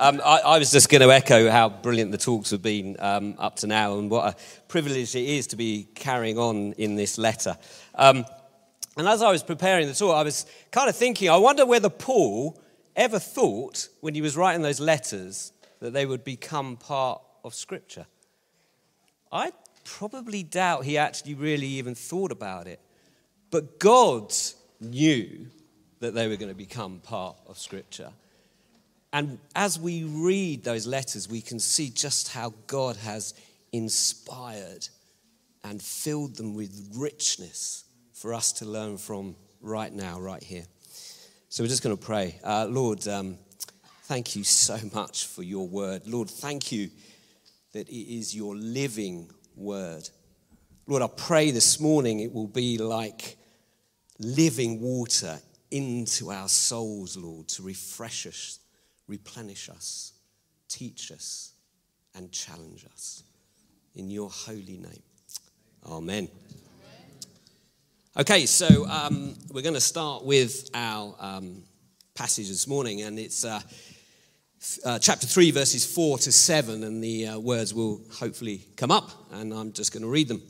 Um, I, I, was just going to echo how brilliant the talks have been um, up to now and what a privilege it is to be carrying on in this letter. Um, and as I was preparing the talk, I was kind of thinking, I wonder whether Paul ever thought when he was writing those letters that they would become part of Scripture. I probably doubt he actually really even thought about it. But God knew that they were going to become part of Scripture. And as we read those letters, we can see just how God has inspired and filled them with richness for us to learn from right now, right here. So we're just going to pray. Uh, Lord, um, thank you so much for your word. Lord, thank you that it is your living word. Lord, I pray this morning it will be like living water into our souls, Lord, to refresh us replenish us, teach us, and challenge us. In your holy name. Amen. Okay, so um, we're going to start with our um, passage this morning, and it's uh, uh, chapter 3, verses 4 to 7, and the uh, words will hopefully come up, and I'm just going to read them.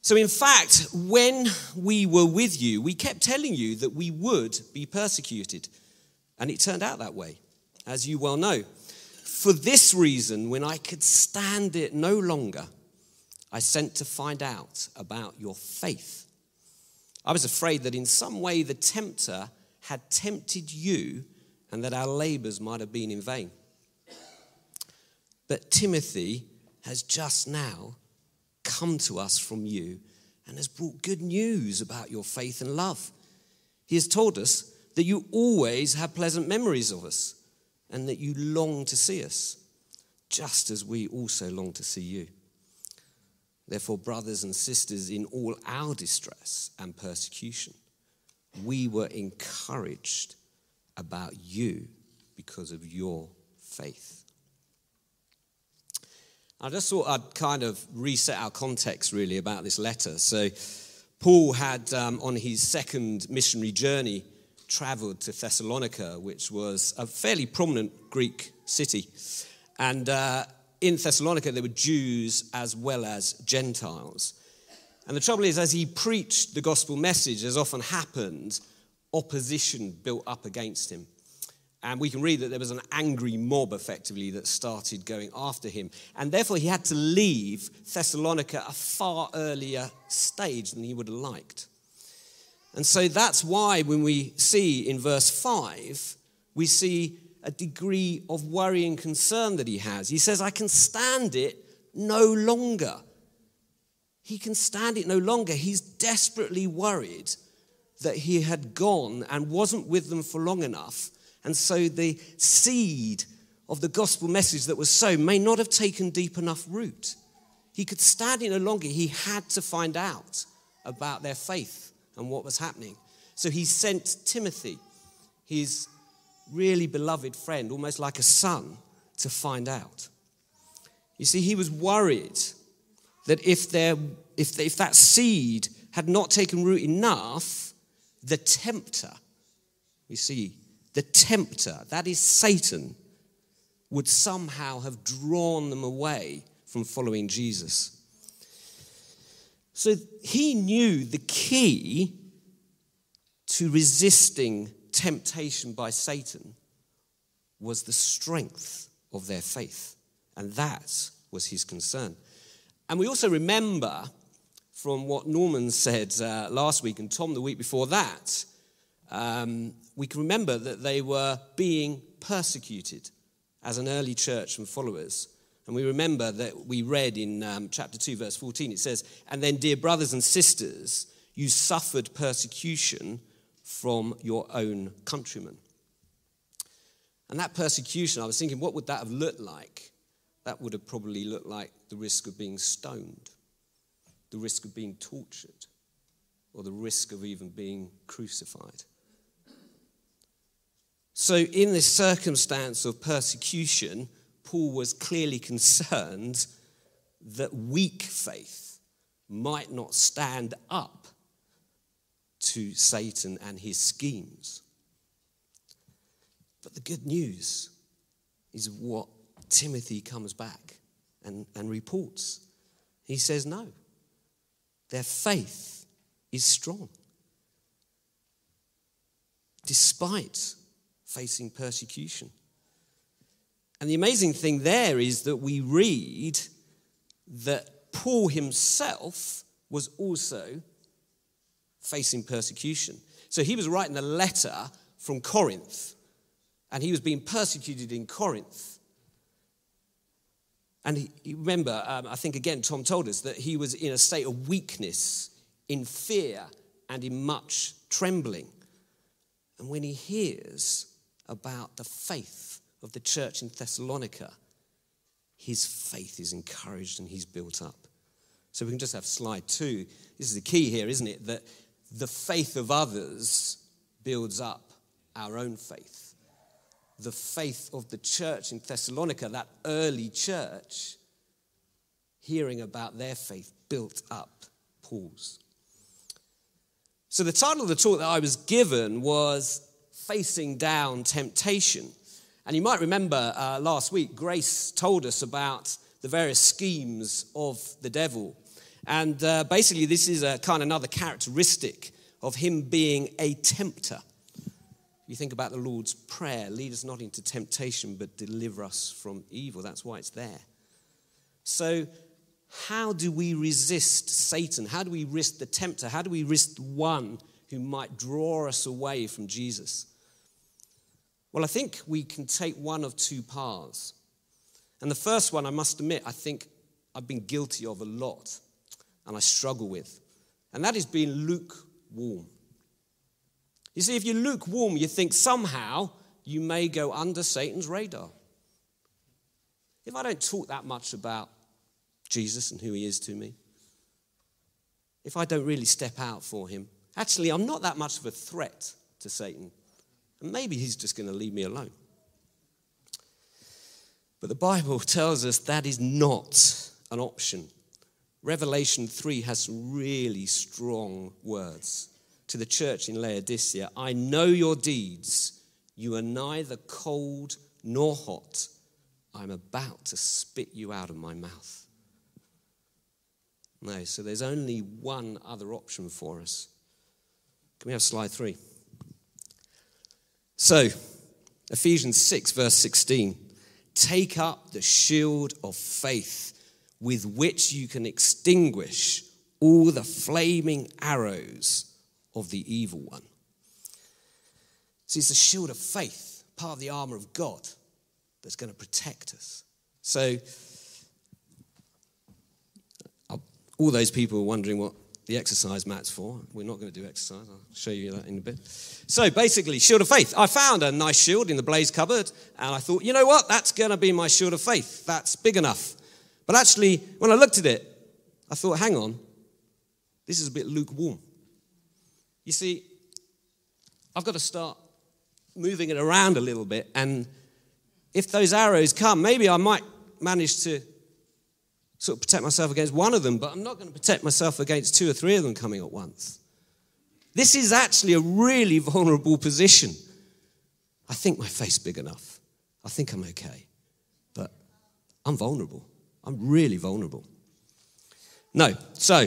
So, in fact, when we were with you, we kept telling you that we would be persecuted. And it turned out that way, as you well know. For this reason, when I could stand it no longer, I sent to find out about your faith. I was afraid that in some way the tempter had tempted you and that our labors might have been in vain. But Timothy has just now come to us from you and has brought good news about your faith and love. He has told us that you always have pleasant memories of us and that you long to see us, just as we also long to see you. Therefore, brothers and sisters, in all our distress and persecution, we were encouraged about you because of your faith. I just thought I'd kind of reset our context really about this letter. So, Paul had um, on his second missionary journey traveled to Thessalonica, which was a fairly prominent Greek city. And uh, in Thessalonica, there were Jews as well as Gentiles. And the trouble is, as he preached the gospel message, as often happened, opposition built up against him. And we can read that there was an angry mob, effectively, that started going after him. And therefore, he had to leave Thessalonica a far earlier stage than he would have liked. And so that's why when we see in verse 5, we see a degree of worry and concern that he has. He says, I can stand it no longer. He can stand it no longer. He's desperately worried that he had gone and wasn't with them for long enough. And so the seed of the gospel message that was sown may not have taken deep enough root. He could stand it no longer. He had to find out about their faith and what was happening. So he sent Timothy, his really beloved friend, almost like a son, to find out. You see, he was worried that if, there, if, if that seed had not taken root enough, the tempter, you see, the tempter, that is Satan, would somehow have drawn them away from following Jesus. So he knew the key to resisting temptation by Satan was the strength of their faith. And that was his concern. And we also remember from what Norman said uh, last week and Tom the week before that, um, we can remember that they were being persecuted as an early church and followers. And we remember that we read in um, chapter 2, verse 14, it says, And then, dear brothers and sisters, you suffered persecution from your own countrymen. And that persecution, I was thinking, what would that have looked like? That would have probably looked like the risk of being stoned, the risk of being tortured, or the risk of even being crucified. So, in this circumstance of persecution, Paul was clearly concerned that weak faith might not stand up to Satan and his schemes. But the good news is what Timothy comes back and, and reports. He says, No, their faith is strong. Despite facing persecution. And the amazing thing there is that we read that Paul himself was also facing persecution. So he was writing a letter from Corinth, and he was being persecuted in Corinth. And he, remember, um, I think again, Tom told us that he was in a state of weakness, in fear, and in much trembling. And when he hears about the faith of the church in Thessalonica, his faith is encouraged and he's built up. So we can just have slide two. This is the key here, isn't it? That the faith of others builds up our own faith. The faith of the church in Thessalonica, that early church, hearing about their faith, built up Paul's. So, the title of the talk that I was given was Facing Down Temptation. And you might remember uh, last week, Grace told us about the various schemes of the devil. And uh, basically, this is a kind of another characteristic of him being a tempter. You think about the Lord's Prayer lead us not into temptation, but deliver us from evil. That's why it's there. So, how do we resist Satan? How do we resist the tempter? How do we resist the one who might draw us away from Jesus? Well, I think we can take one of two paths. And the first one, I must admit, I think I've been guilty of a lot and I struggle with. And that is being lukewarm. You see, if you're lukewarm, you think somehow you may go under Satan's radar. If I don't talk that much about Jesus and who he is to me, if I don't really step out for him, actually, I'm not that much of a threat to Satan. And maybe he's just going to leave me alone. But the Bible tells us that is not an option. Revelation 3 has some really strong words to the church in Laodicea I know your deeds. You are neither cold nor hot. I'm about to spit you out of my mouth. No, so there's only one other option for us. Can we have slide three? So, Ephesians 6, verse 16 take up the shield of faith with which you can extinguish all the flaming arrows of the evil one. See, it's the shield of faith, part of the armor of God that's going to protect us. So, uh, all those people are wondering what the exercise mat's for. We're not going to do exercise. I'll show you that in a bit. So basically, shield of faith. I found a nice shield in the blaze cupboard, and I thought, you know what? That's going to be my shield of faith. That's big enough. But actually, when I looked at it, I thought, hang on, this is a bit lukewarm. You see, I've got to start moving it around a little bit, and if those arrows come, maybe I might manage to sort of protect myself against one of them, but I'm not going to protect myself against two or three of them coming at once. This is actually a really vulnerable position. I think my face's big enough. I think I'm okay. But I'm vulnerable. I'm really vulnerable. No. So,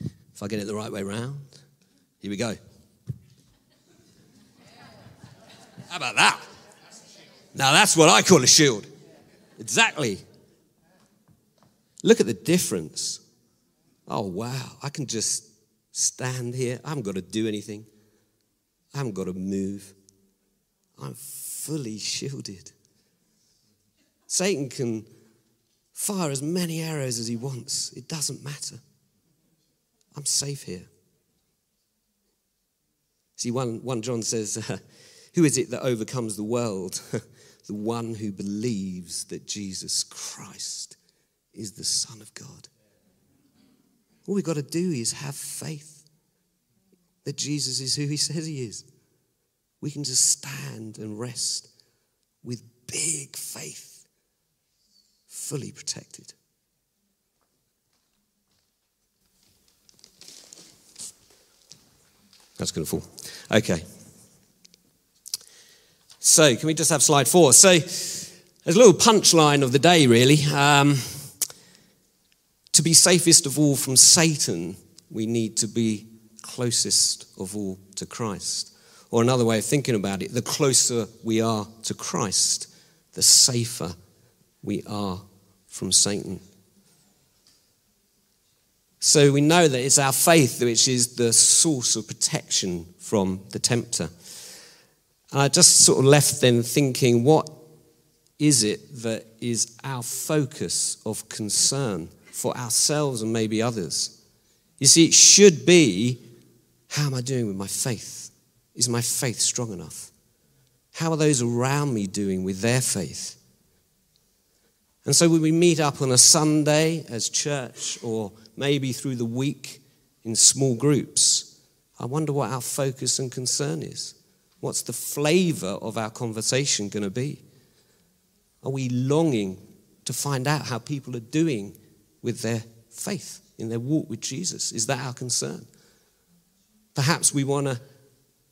if I get it the right way round, here we go. How about that? Now, that's what I call a shield. Exactly. Look at the difference. Oh, wow. I can just stand here. I haven't got to do anything, I haven't got to move. I'm fully shielded. Satan can fire as many arrows as he wants, it doesn't matter. I'm safe here. See, 1, 1 John says, Who is it that overcomes the world? the one who believes that Jesus Christ is the Son of God. All we've got to do is have faith that Jesus is who he says he is. We can just stand and rest with big faith, fully protected. That's going to fall. Okay. So, can we just have slide four? So, there's a little punchline of the day, really. Um, to be safest of all from Satan, we need to be closest of all to Christ. Or another way of thinking about it, the closer we are to Christ, the safer we are from Satan. So we know that it's our faith which is the source of protection from the tempter. And I just sort of left then thinking, what is it that is our focus of concern for ourselves and maybe others? You see, it should be how am I doing with my faith? Is my faith strong enough? How are those around me doing with their faith? And so when we meet up on a Sunday as church or maybe through the week in small groups, I wonder what our focus and concern is. What's the flavor of our conversation going to be? Are we longing to find out how people are doing with their faith in their walk with Jesus? Is that our concern? Perhaps we want to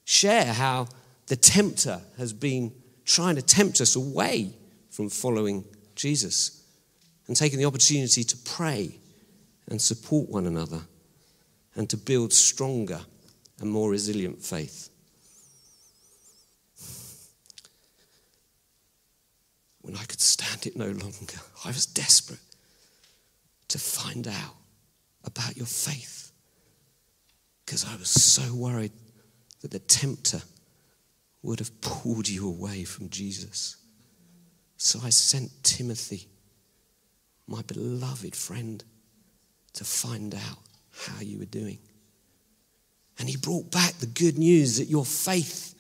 share how the tempter has been trying to tempt us away from following Jesus and taking the opportunity to pray and support one another and to build stronger and more resilient faith. When I could stand it no longer, I was desperate to find out about your faith because I was so worried that the tempter would have pulled you away from Jesus. So I sent Timothy, my beloved friend, to find out how you were doing. And he brought back the good news that your faith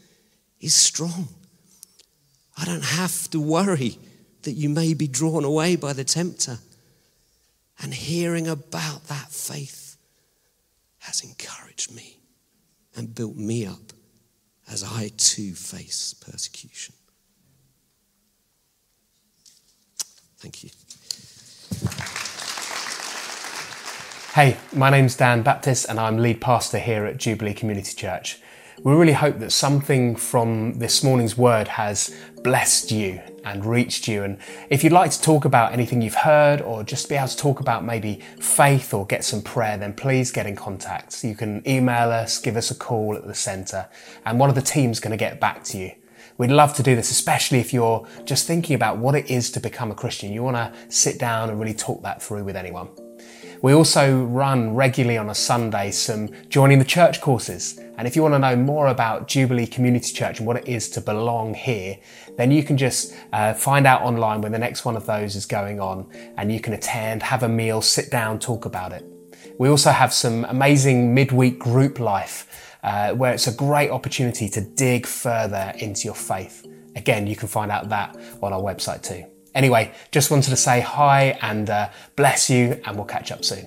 is strong. I don't have to worry that you may be drawn away by the tempter. And hearing about that faith has encouraged me and built me up as I too face persecution. Thank you. Hey, my name's Dan Baptist and I'm lead pastor here at Jubilee Community Church. We really hope that something from this morning's word has blessed you and reached you. And if you'd like to talk about anything you've heard or just be able to talk about maybe faith or get some prayer, then please get in contact. You can email us, give us a call at the centre, and one of the team's going to get back to you. We'd love to do this, especially if you're just thinking about what it is to become a Christian. You want to sit down and really talk that through with anyone. We also run regularly on a Sunday some joining the church courses. And if you want to know more about Jubilee Community Church and what it is to belong here, then you can just uh, find out online when the next one of those is going on and you can attend, have a meal, sit down, talk about it. We also have some amazing midweek group life uh, where it's a great opportunity to dig further into your faith. Again, you can find out that on our website too. Anyway, just wanted to say hi and uh, bless you, and we'll catch up soon.